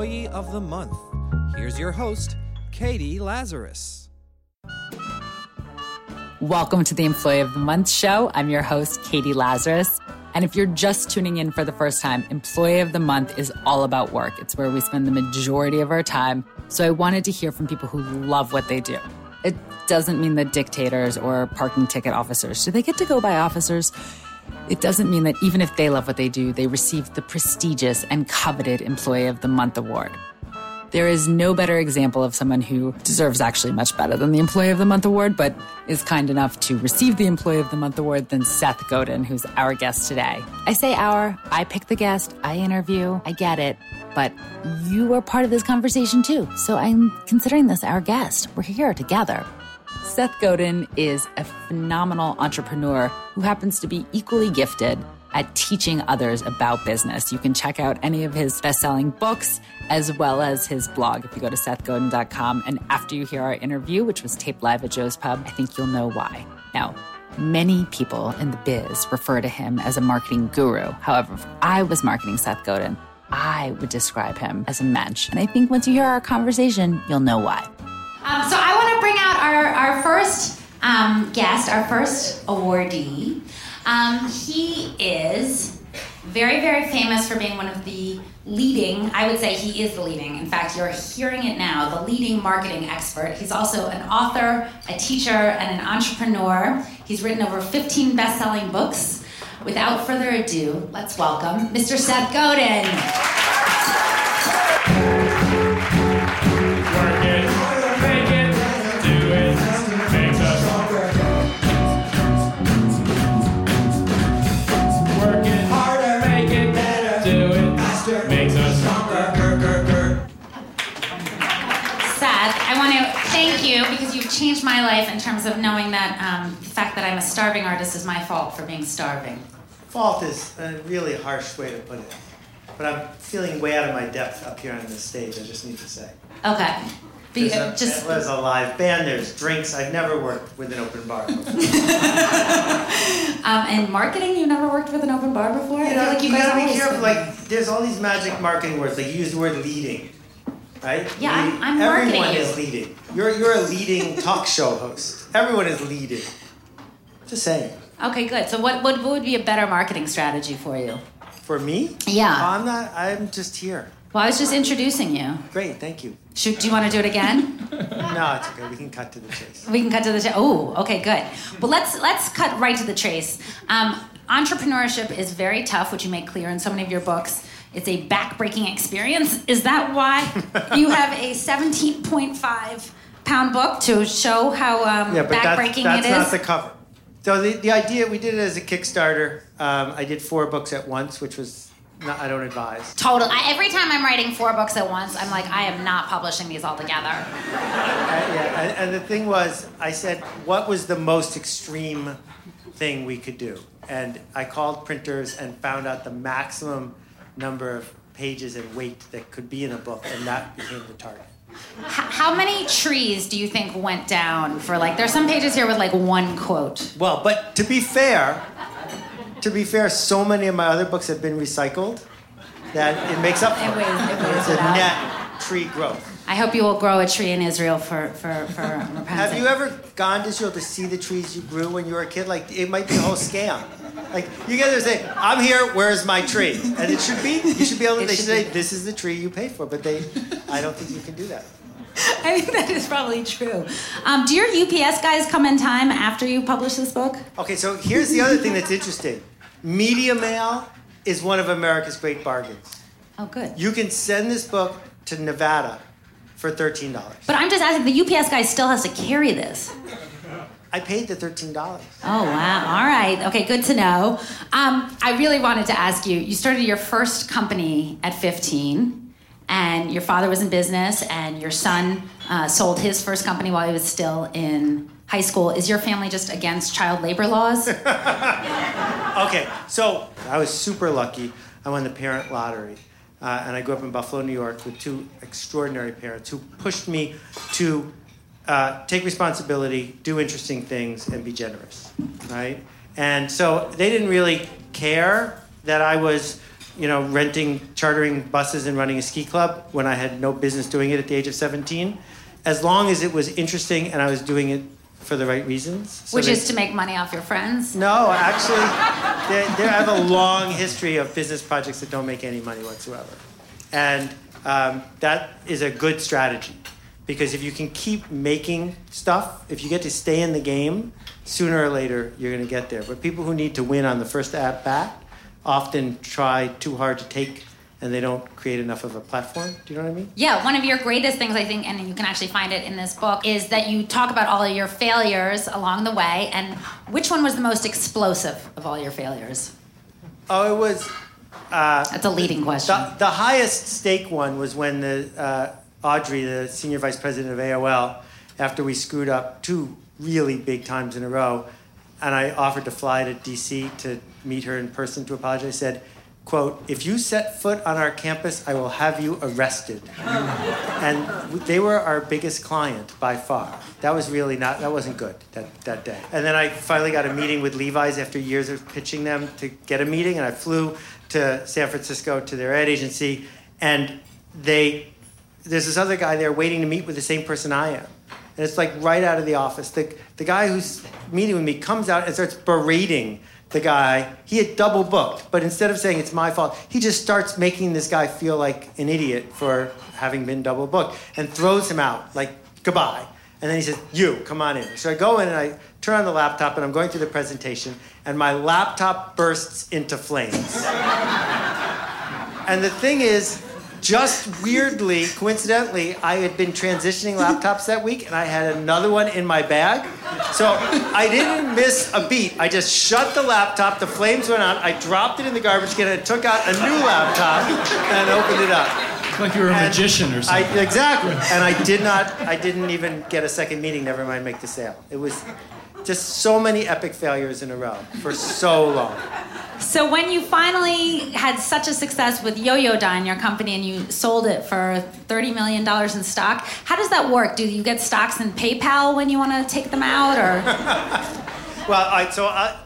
Employee of the Month. Here's your host, Catie Lazarus. Welcome to the Employee of the Month show. I'm your host, Catie Lazarus. And if you're just tuning in for the first time, Employee of the Month is all about work. It's where we spend the majority of our time. So I wanted to hear from people who love what they do. It doesn't mean the dictators or parking ticket officers, do they get to go by officers? It doesn't mean that even if they love what they do, they receive the prestigious and coveted Employee of the Month award. There is no better example of someone who deserves actually much better than the Employee of the Month award, but is kind enough to receive the Employee of the Month award than Seth Godin, who's our guest today. I say our, I pick the guest, I interview, I get it, but you are part of this conversation too. So I'm considering this our guest. We're here together. Seth Godin is a phenomenal entrepreneur who happens to be equally gifted at teaching others about business. You can check out any of his best selling books as well as his blog if you go to sethgodin.com. And after you hear our interview, which was taped live at Joe's Pub, I think you'll know why. Now, many people in the biz refer to him as a marketing guru. However, if I was marketing Seth Godin, I would describe him as a mensch. And I think once you hear our conversation, you'll know why. Um, so our, first um, guest, our first awardee. Um, he is very, very famous for being one of the leading, I would say he is the leading, in fact, you're hearing it now, the leading marketing expert. He's also an author, a teacher, and an entrepreneur. He's written over 15 best selling books. Without further ado, let's welcome Mr. Seth Godin. My life in terms of knowing that um, the fact that I'm a starving artist is my fault for being starving. Fault is a really harsh way to put it. But I'm feeling way out of my depth up here on this stage, I just need to say. Okay. There's a, just there's a live band, there's drinks. I've never worked with an open bar before. um, and marketing, you've never worked with an open bar before? I You feel know, like you you guys gotta be careful. Like, there's all these magic marketing words. Like, you use the word leading, right? Yeah, I'm- I'm Everyone marketing you. is leading. You're you're a leading talk show host. Everyone is leading. Just saying. Okay, good. So what, what would be a better marketing strategy for you? For me? Yeah. I'm not. I'm just here. Well, I was just introducing you. Great. Thank you. Should, do you want to do it again? No, it's okay. We can cut to the chase. We can cut to the chase. Oh, okay, good. Well, let's let's cut right to the chase. Um, entrepreneurship is very tough, which you make clear in so many of your books. It's a back-breaking experience. Is that why you have a 17.5 pound book to show how um, Yeah, but that's, back-breaking that's not the cover. So the, the idea, we did it as a Kickstarter. Um, I did four books at once, which was, not, I don't advise. Total. I, every time I'm writing four books at once, I'm like, I am not publishing these all together. Uh, yeah, and, and the thing was, I said, what was the most extreme thing we could do? And I called printers and found out the maximum number of pages and weight that could be in a book, and that became the target. How many trees do you think went down for like? There's some pages here with like one quote. Well, but to be fair, to be fair, so many of my other books have been recycled that it makes up for It weighs- it weighs It's it a net tree growth. I hope you will grow a tree in Israel for for for Rapunzel. Have you ever gone to Israel to see the trees you grew when you were a kid? Like it might be a whole scam. Like you get there and say, "I'm here. Where's my tree?" And it should be. You should be able to. They should say. "This is the tree you paid for." But they, I don't think you can do that. I think that is probably true. Um, do your UPS guys come in time after you publish this book? Okay, so here's the other thing that's interesting. Media mail is one of America's great bargains. Oh, good. You can send this book to Nevada for thirteen dollars. But I'm just asking. The UPS guy still has to carry this. I paid the thirteen dollars. Oh wow! All right. Okay, good to know. Um, I really wanted to ask you. You started your first company at 15, and your father was in business, and your son uh, sold his first company while he was still in high school. Is your family just against child labor laws? Okay, so I was super lucky. I won the parent lottery. Uh, and I grew up in Buffalo, New York, with two extraordinary parents who pushed me to uh, take responsibility, do interesting things, and be generous, right? And so they didn't really care that I was, you know, renting, chartering buses and running a ski club when I had no business doing it at the age of 17, as long as it was interesting and I was doing it for the right reasons. So Which they- is to make money off your friends. No, actually, they, they have a long history of business projects that don't make any money whatsoever. And um, that is a good strategy because if you can keep making stuff, if you get to stay in the game, sooner or later you're going to get there. But people who need to win on the first at bat often try too hard to take and they don't create enough of a platform. Do you know what I mean? Yeah, one of your greatest things, I think, and you can actually find it in this book, is that you talk about all of your failures along the way. And which one was the most explosive of all your failures? Oh, it was. Uh, That's a leading question. The, the highest stake one was when the uh, Audrey, the senior vice president of AOL, after we screwed up two really big times in a row, and I offered to fly to DC to meet her in person to apologize. Said, "quote If you set foot on our campus, I will have you arrested." and they were our biggest client by far. That was really not. That wasn't good that, that day. And then I finally got a meeting with Levi's after years of pitching them to get a meeting, and I flew to San Francisco to their ad agency, and they there's this other guy there waiting to meet with the same person I am. And it's like right out of the office. The, the guy who's meeting with me comes out and starts berating the guy. He had double booked, but instead of saying it's my fault, he just starts making this guy feel like an idiot for having been double booked and throws him out, like, goodbye. And then he says, You, come on in. So I go in and I turn on the laptop and I'm going through the presentation, and my laptop bursts into flames. and the thing is, just weirdly, coincidentally, I had been transitioning laptops that week and I had another one in my bag. So I didn't miss a beat. I just shut the laptop, the flames went out, I dropped it in the garbage can, and took out a new laptop and opened it up. Like you were a And magician or I, something. exactly. And I did not, I didn't even get a second meeting, never mind make the sale. It was just so many epic failures in a row for so long. So when you finally had such a success with Yoyodyne, your company, and you sold it for thirty million dollars in stock, how does that work? Do you get stocks in PayPal when you want to take them out, or Well, right, so uh,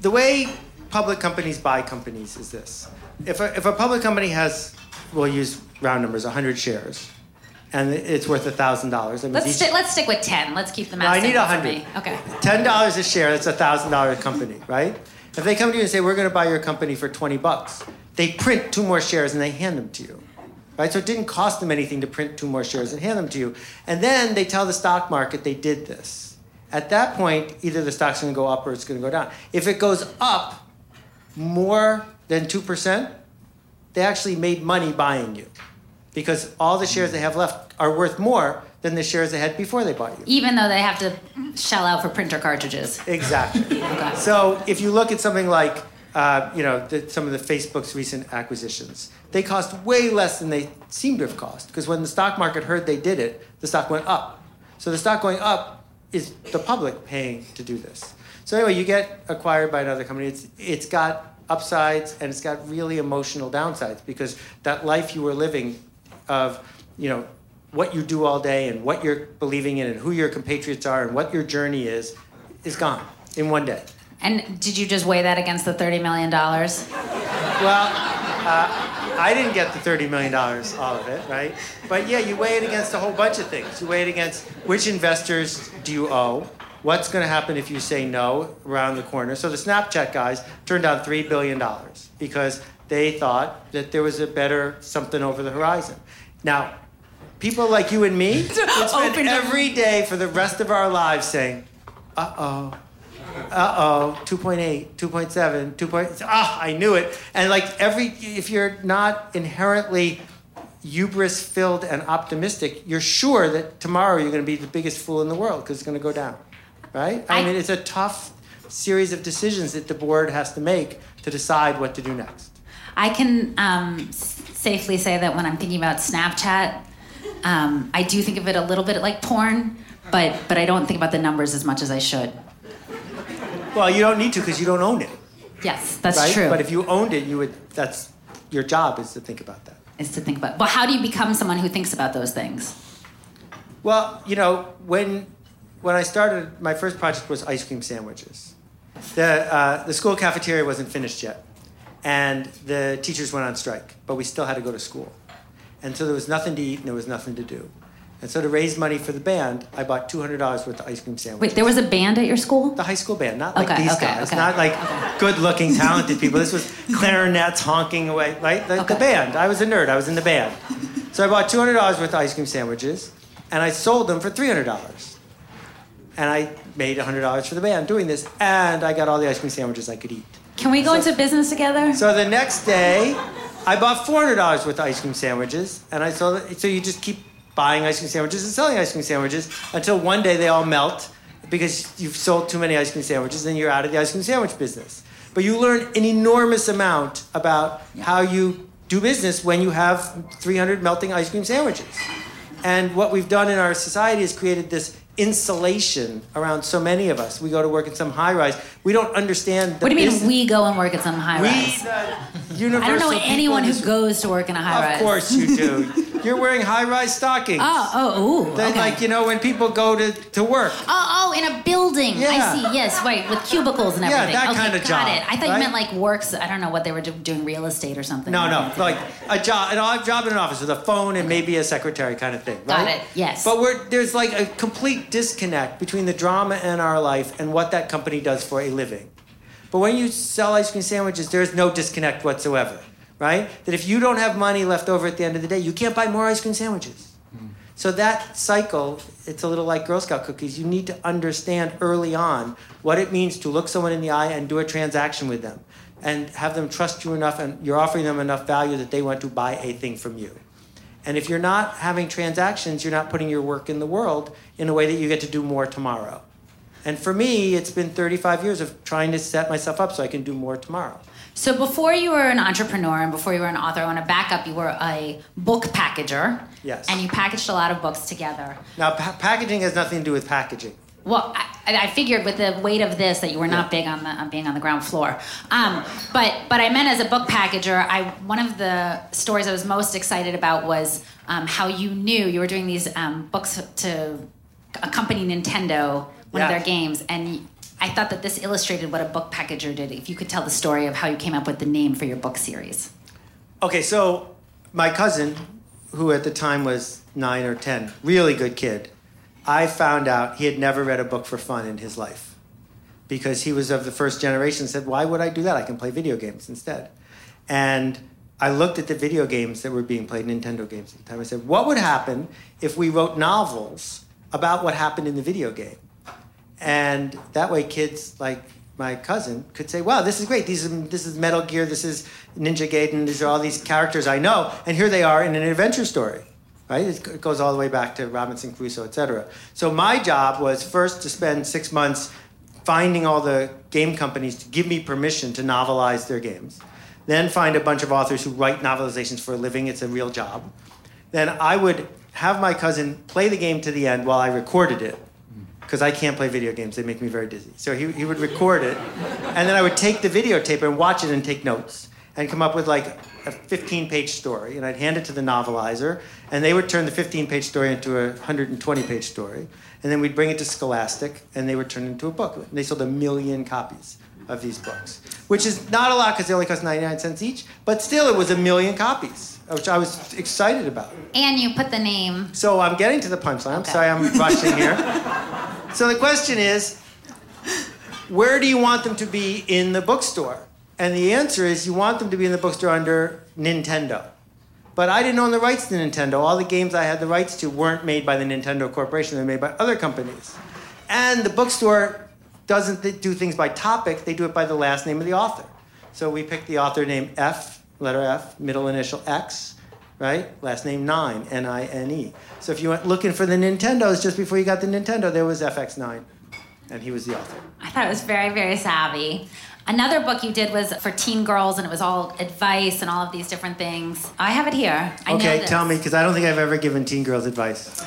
the way public companies buy companies is this. If a, if a public company has, we'll use round numbers, 100 shares, and it's worth $1,000. Let's each- sti- let's stick with ten. Let's keep the math. No, I need a hundred. Okay. Ten dollars a share. That's a thousand dollar company, right? If they come to you and say, "We're going to buy your company for twenty bucks," they print two more shares and they hand them to you, right? So it didn't cost them anything to print two more shares and hand them to you. And then they tell the stock market they did this. At that point, either the stock's going to go up or it's going to go down. If it goes up more than two percent, they actually made money buying you, because all the shares they have left are worth more than the shares they had before they bought you. Even though they have to shell out for printer cartridges. Exactly. Okay. So if you look at something like, uh, you know, the, some of the Facebook's recent acquisitions, they cost way less than they seem to have cost because when the stock market heard they did it, the stock went up. So the stock going up is the public paying to do this. So anyway, you get acquired by another company. It's it's got upsides and it's got really emotional downsides because that life you were living of, you know, what you do all day and what you're believing in and who your compatriots are and what your journey is is gone in one day. And did you just weigh that against the thirty million dollars? Well, uh, I didn't get the $30 million, all of it, right? But yeah, you weigh it against a whole bunch of things. You weigh it against which investors do you owe? What's going to happen if you say no around the corner? So the Snapchat guys turned down $3 billion because they thought that there was a better something over the horizon. Now, people like you and me would spend Open- every day for the rest of our lives saying, uh oh, uh oh, 2.8, 2.7, 2. Point, ah, I knew it. And like every, if you're not inherently hubris filled and optimistic, you're sure that tomorrow you're going to be the biggest fool in the world because it's going to go down. Right? I, I- mean, it's a tough series of decisions that the board has to make to decide what to do next. I can um, safely say that when I'm thinking about Snapchat, um, I do think of it a little bit like porn, but but I don't think about the numbers as much as I should. Well, you don't need to because you don't own it. Yes, that's right? true. But if you owned it, you would, that's your job is to think about that. is to think about. Well, how do you become someone who thinks about those things? Well, you know, when when I started, my first project was ice cream sandwiches. The uh, the school cafeteria wasn't finished yet, and the teachers went on strike, but we still had to go to school. And so there was nothing to eat and there was nothing to do. And so to raise money for the band, I bought $200 worth of ice cream sandwiches. Wait, there was a band at your school? the high school band, not like Okay, these okay, guys, okay, not like good-looking, talented people. This was clarinets honking away, right? The, the band. I was a nerd. I was in the band. So I bought $200 worth of ice cream sandwiches, and I sold them for $300. And I made $100 for the band doing this, and I got all the ice cream sandwiches I could eat. Can we go into business together? So the next day, I bought four hundred dollars worth of ice cream sandwiches, and I sold it. So you just keep buying ice cream sandwiches and selling ice cream sandwiches until one day they all melt because you've sold too many ice cream sandwiches, and you're out of the ice cream sandwich business. But you learn an enormous amount about how you do business when you have 300 melting ice cream sandwiches. And what we've done in our society is created this insulation around so many of us. We go to work in some high rise. We don't understand the What do you mean business- we go and work at some high we, rise? the universal I don't know anyone who goes to work in a high rise. Of course you do. You're wearing high-rise stockings. Oh, oh, ooh. Then, okay. like you know, when people go to, to work. Oh, oh, in a building. Yeah. I see. Yes, right, with cubicles and everything. Yeah, that okay, kinda got job, it. I thought right? you meant like works. I don't know what they were do- doing, real estate or something. No, no, like a job, an odd job in an office with a phone and maybe a secretary kind of thing. Got it, yes. But we're, there's like a complete disconnect between the drama in our life and what that company does for a living. But when you sell ice cream sandwiches, there's no disconnect whatsoever, right? That if you don't have money left over at the end of the day, you can't buy more ice cream sandwiches. Mm. So that cycle, it's a little like Girl Scout cookies. You need to understand early on what it means to look someone in the eye and do a transaction with them and have them trust you enough and you're offering them enough value that they want to buy a thing from you. And if you're not having transactions, you're not putting your work in the world in a way that you get to do more tomorrow. And for me, it's been 35 years of trying to set myself up so I can do more tomorrow. So before you were an entrepreneur and before you were an author, I want to back up. You were a book packager. Yes. And you packaged a lot of books together. Now, pa- packaging has nothing to do with packaging. Well, I, I figured with the weight of this that you were not Yeah. big on the on being on the ground floor. Um, but but I meant as a book packager. I one of the stories I was most excited about was um, how you knew you were doing these um, books to accompany Nintendo one of their games, and I thought that this illustrated what a book packager did. If you could tell the story of how you came up with the name for your book series. Okay, so my cousin, who at the time was nine or 10, really good kid, I found out he had never read a book for fun in his life because he was of the first generation said, Why would I do that? I can play video games instead. And I looked at the video games that were being played, Nintendo games at the time. I said, What would happen if we wrote novels about what happened in the video game? And that way, kids like my cousin could say, "Wow, this is great. These are, this is Metal Gear. This is Ninja Gaiden. These are all these characters I know, and here they are in an adventure story." Right? It goes all the way back to Robinson Crusoe, etc. So my job was first to spend six months finding all the game companies to give me permission to novelize their games. Then find a bunch of authors who write novelizations for a living. It's a real job. Then I would have my cousin play the game to the end while I recorded it because I can't play video games. They make me very dizzy. So he, he would record it, and then I would take the videotape and watch it and take notes and come up with like a 15 page story. And I'd hand it to the novelizer, and they would turn the 15 page story into a 120 page story. And then we'd bring it to Scholastic, and they would turn it into a book. And they sold a million copies of these books, which is not a lot because they only cost 99 cents each, but still it was a million copies, which I was excited about. And you put the name. So I'm getting to the punchline. I'm sorry I'm rushing here. So the question is, where do you want them to be in the bookstore? And the answer is you want them to be in the bookstore under Nintendo. But I didn't own the rights to Nintendo. All the games I had the rights to weren't made by the Nintendo Corporation. they were made by other companies. And the bookstore doesn't do things by topic. They do it by the last name of the author. So we picked the author name F, letter F, middle initial X, right? Last name Nine, N-I-N-E. So if you went looking for the Nintendos just before you got the Nintendo, there was FX9, and he was the author. I thought it was very, very savvy. Another book you did was for teen girls, and it was all advice and all of these different things. I have it here. I okay, tell me, because I don't think I've ever given teen girls advice.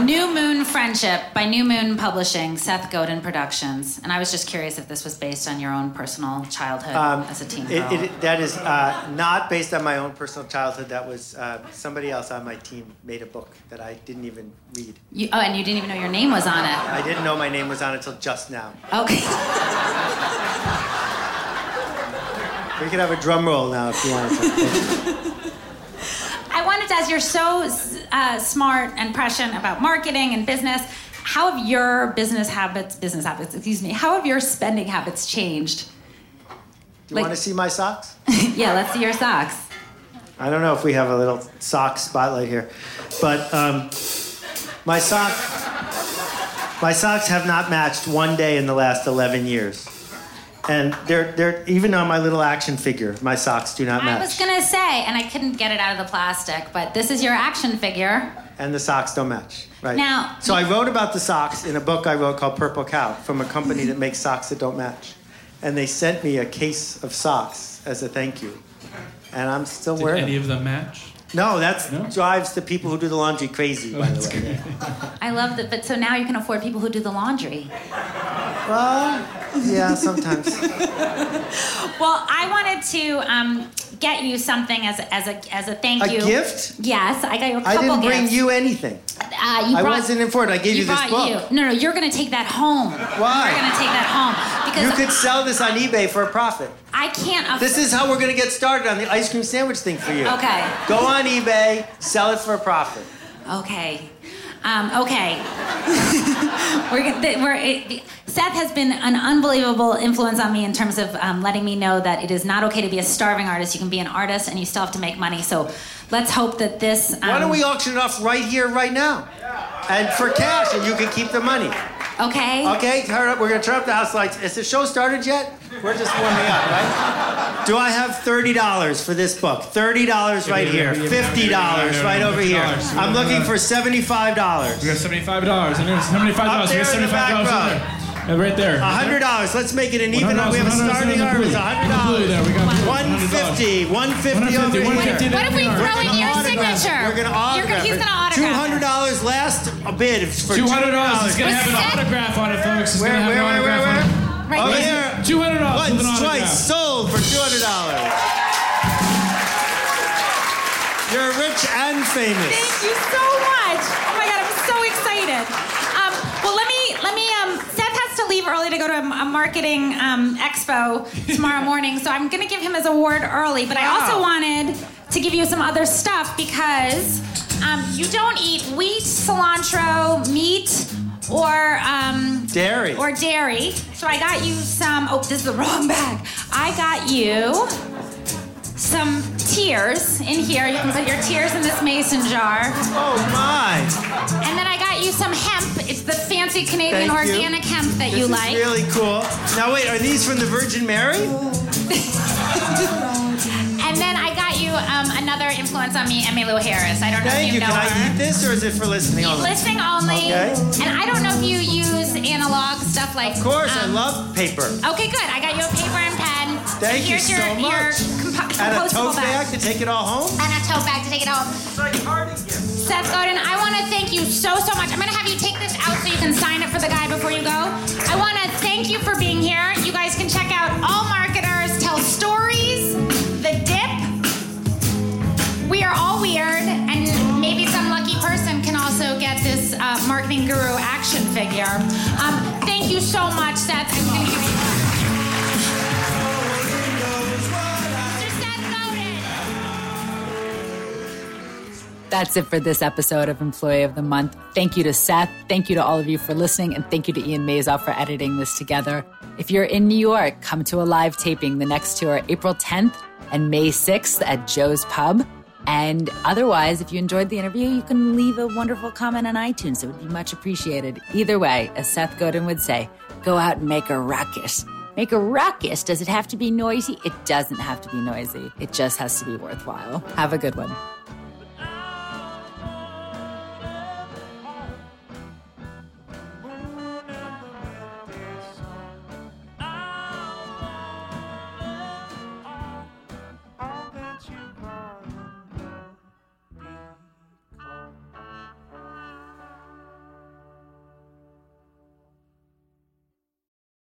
New Moon Friendship by New Moon Publishing, Seth Godin Productions. And I was just curious if this was based on your own personal childhood as a teen Um, It- it- that is uh, not based on my own personal childhood. That was uh, somebody else on my team made a book that I didn't even read. You, oh, and you didn't even know your name was on it. I didn't know my name was on it until just now. Okay. We could have a drum roll now if you want. To. I wanted to ask you're so uh, smart and prescient about marketing and business. How have your business habits, business habits, excuse me, how have your spending habits changed? Do you Like- want to see my socks? yeah, let's see your socks. I don't know if we have a little sock spotlight here, but um, my socks, my socks have not matched one day in the last 11 years, and they're they're even on my little action figure. My socks do not match. I was gonna say, and I couldn't get it out of the plastic, but this is your action figure. and the socks don't match. Right Now- so I wrote about the socks in a book I wrote called Purple Cow from a company that makes socks that don't match, and they sent me a case of socks as a thank you, and I'm still Did wearing any them. of them match? No, that No? drives the people who do the laundry crazy. By the way. I love that, but so now you can afford people who do the laundry. Well, yeah, sometimes. Well, I wanted to um, get you something as a, as a, as a thank A you. gift? Yes, I got you a I couple didn't bring gifts. you anything. Uh, you I wasn't informed. I gave you, this book. You. No, no, you're going to take that home. Why? You're going to take that home because You could sell this on eBay for a profit. I can't. Aff- This is how we're going to get started on the ice cream sandwich thing for you. Okay. Go on eBay, sell it for a profit. Okay. Um, okay. we're, we're, it, Seth has been an unbelievable influence on me in terms of um, letting me know that it is not okay to be a starving artist. You can be an artist and you still have to make money. So let's hope that this. Um, Why don't we auction it off right here, right now? And for cash, and you can keep the money. Okay. Okay, turn up. We're going to turn up the house lights. Is the show started yet? We're just warming up, right? Do I have $30 for this book? $30 right here. $50 right over here. I'm looking for $75. We got seventy-five dollars. And there's seventy-five Up dollars. We got seventy-five dollars back there. Yeah, right there. hundred dollars. Let's make it an even. $100, We have a starting artist. blue. hundred In the blue there, we got dollars. $100. One fifty. One fifty over 150, here. 150 What if we throw in your signature? We're gonna autograph he's gonna autograph. Two hundred dollars last a bid for Two hundred dollars. It's gonna have an autograph on it, folks. It's Where, gonna have where, an where, where, autograph where? on it. Right Over here. Two hundred dollars Once, twice, sold for two hundred dollars. You're rich and famous. Thank you so much. Oh my god, I'm so excited. Um, well, let me let me. Um, to to go to a, a marketing um, expo tomorrow morning, so I'm gonna give him his award early. But I also wanted to give you some other stuff because um, you don't eat wheat, cilantro, meat, or um, Dairy. or dairy. So I got you some. Oh, this is the wrong bag. I got you some tears in here. You can put your tears in this mason jar. Oh my! And then I got you some hemp. It's the fancy Canadian Thank you. organic hemp that This you is like. really cool. Now wait, are these from the Virgin Mary? And then I got you um, another influence on me, Emmylou Harris. I don't know Thank if you. you Can know I eat this or is it for listening only? Listening only. Okay. And I don't know if you use analog stuff like. Of course, I um, love paper. Okay, good. I got you a paper and pen. Thank you Here's your, so Your much. compo- And a compostable tote bag to take it all home? And a tote bag to take it all home. It's like party gifts. Seth Godin, I want to thank you so, so much. I'm going to have you take this out so you can sign it for the guy before you go. I want to thank you for being here. You guys can check out All Marketers Tell Stories, The Dip. We are all weird, and maybe some lucky person can also get this uh, marketing guru action figure. Um, thank you so much, Seth. That's it for this episode of Employee of the Month. Thank you to Seth. Thank you to all of you for listening. And thank you to Ian Mazoff for editing this together. If you're in New York, come to a live taping. The next two are April 10th and May 6th at Joe's Pub. And otherwise, if you enjoyed the interview, you can leave a wonderful comment on iTunes. It would be much appreciated. Either way, as Seth Godin would say, go out and make a ruckus. Make a ruckus. Does it have to be noisy? It doesn't have to be noisy. It just has to be worthwhile. Have a good one.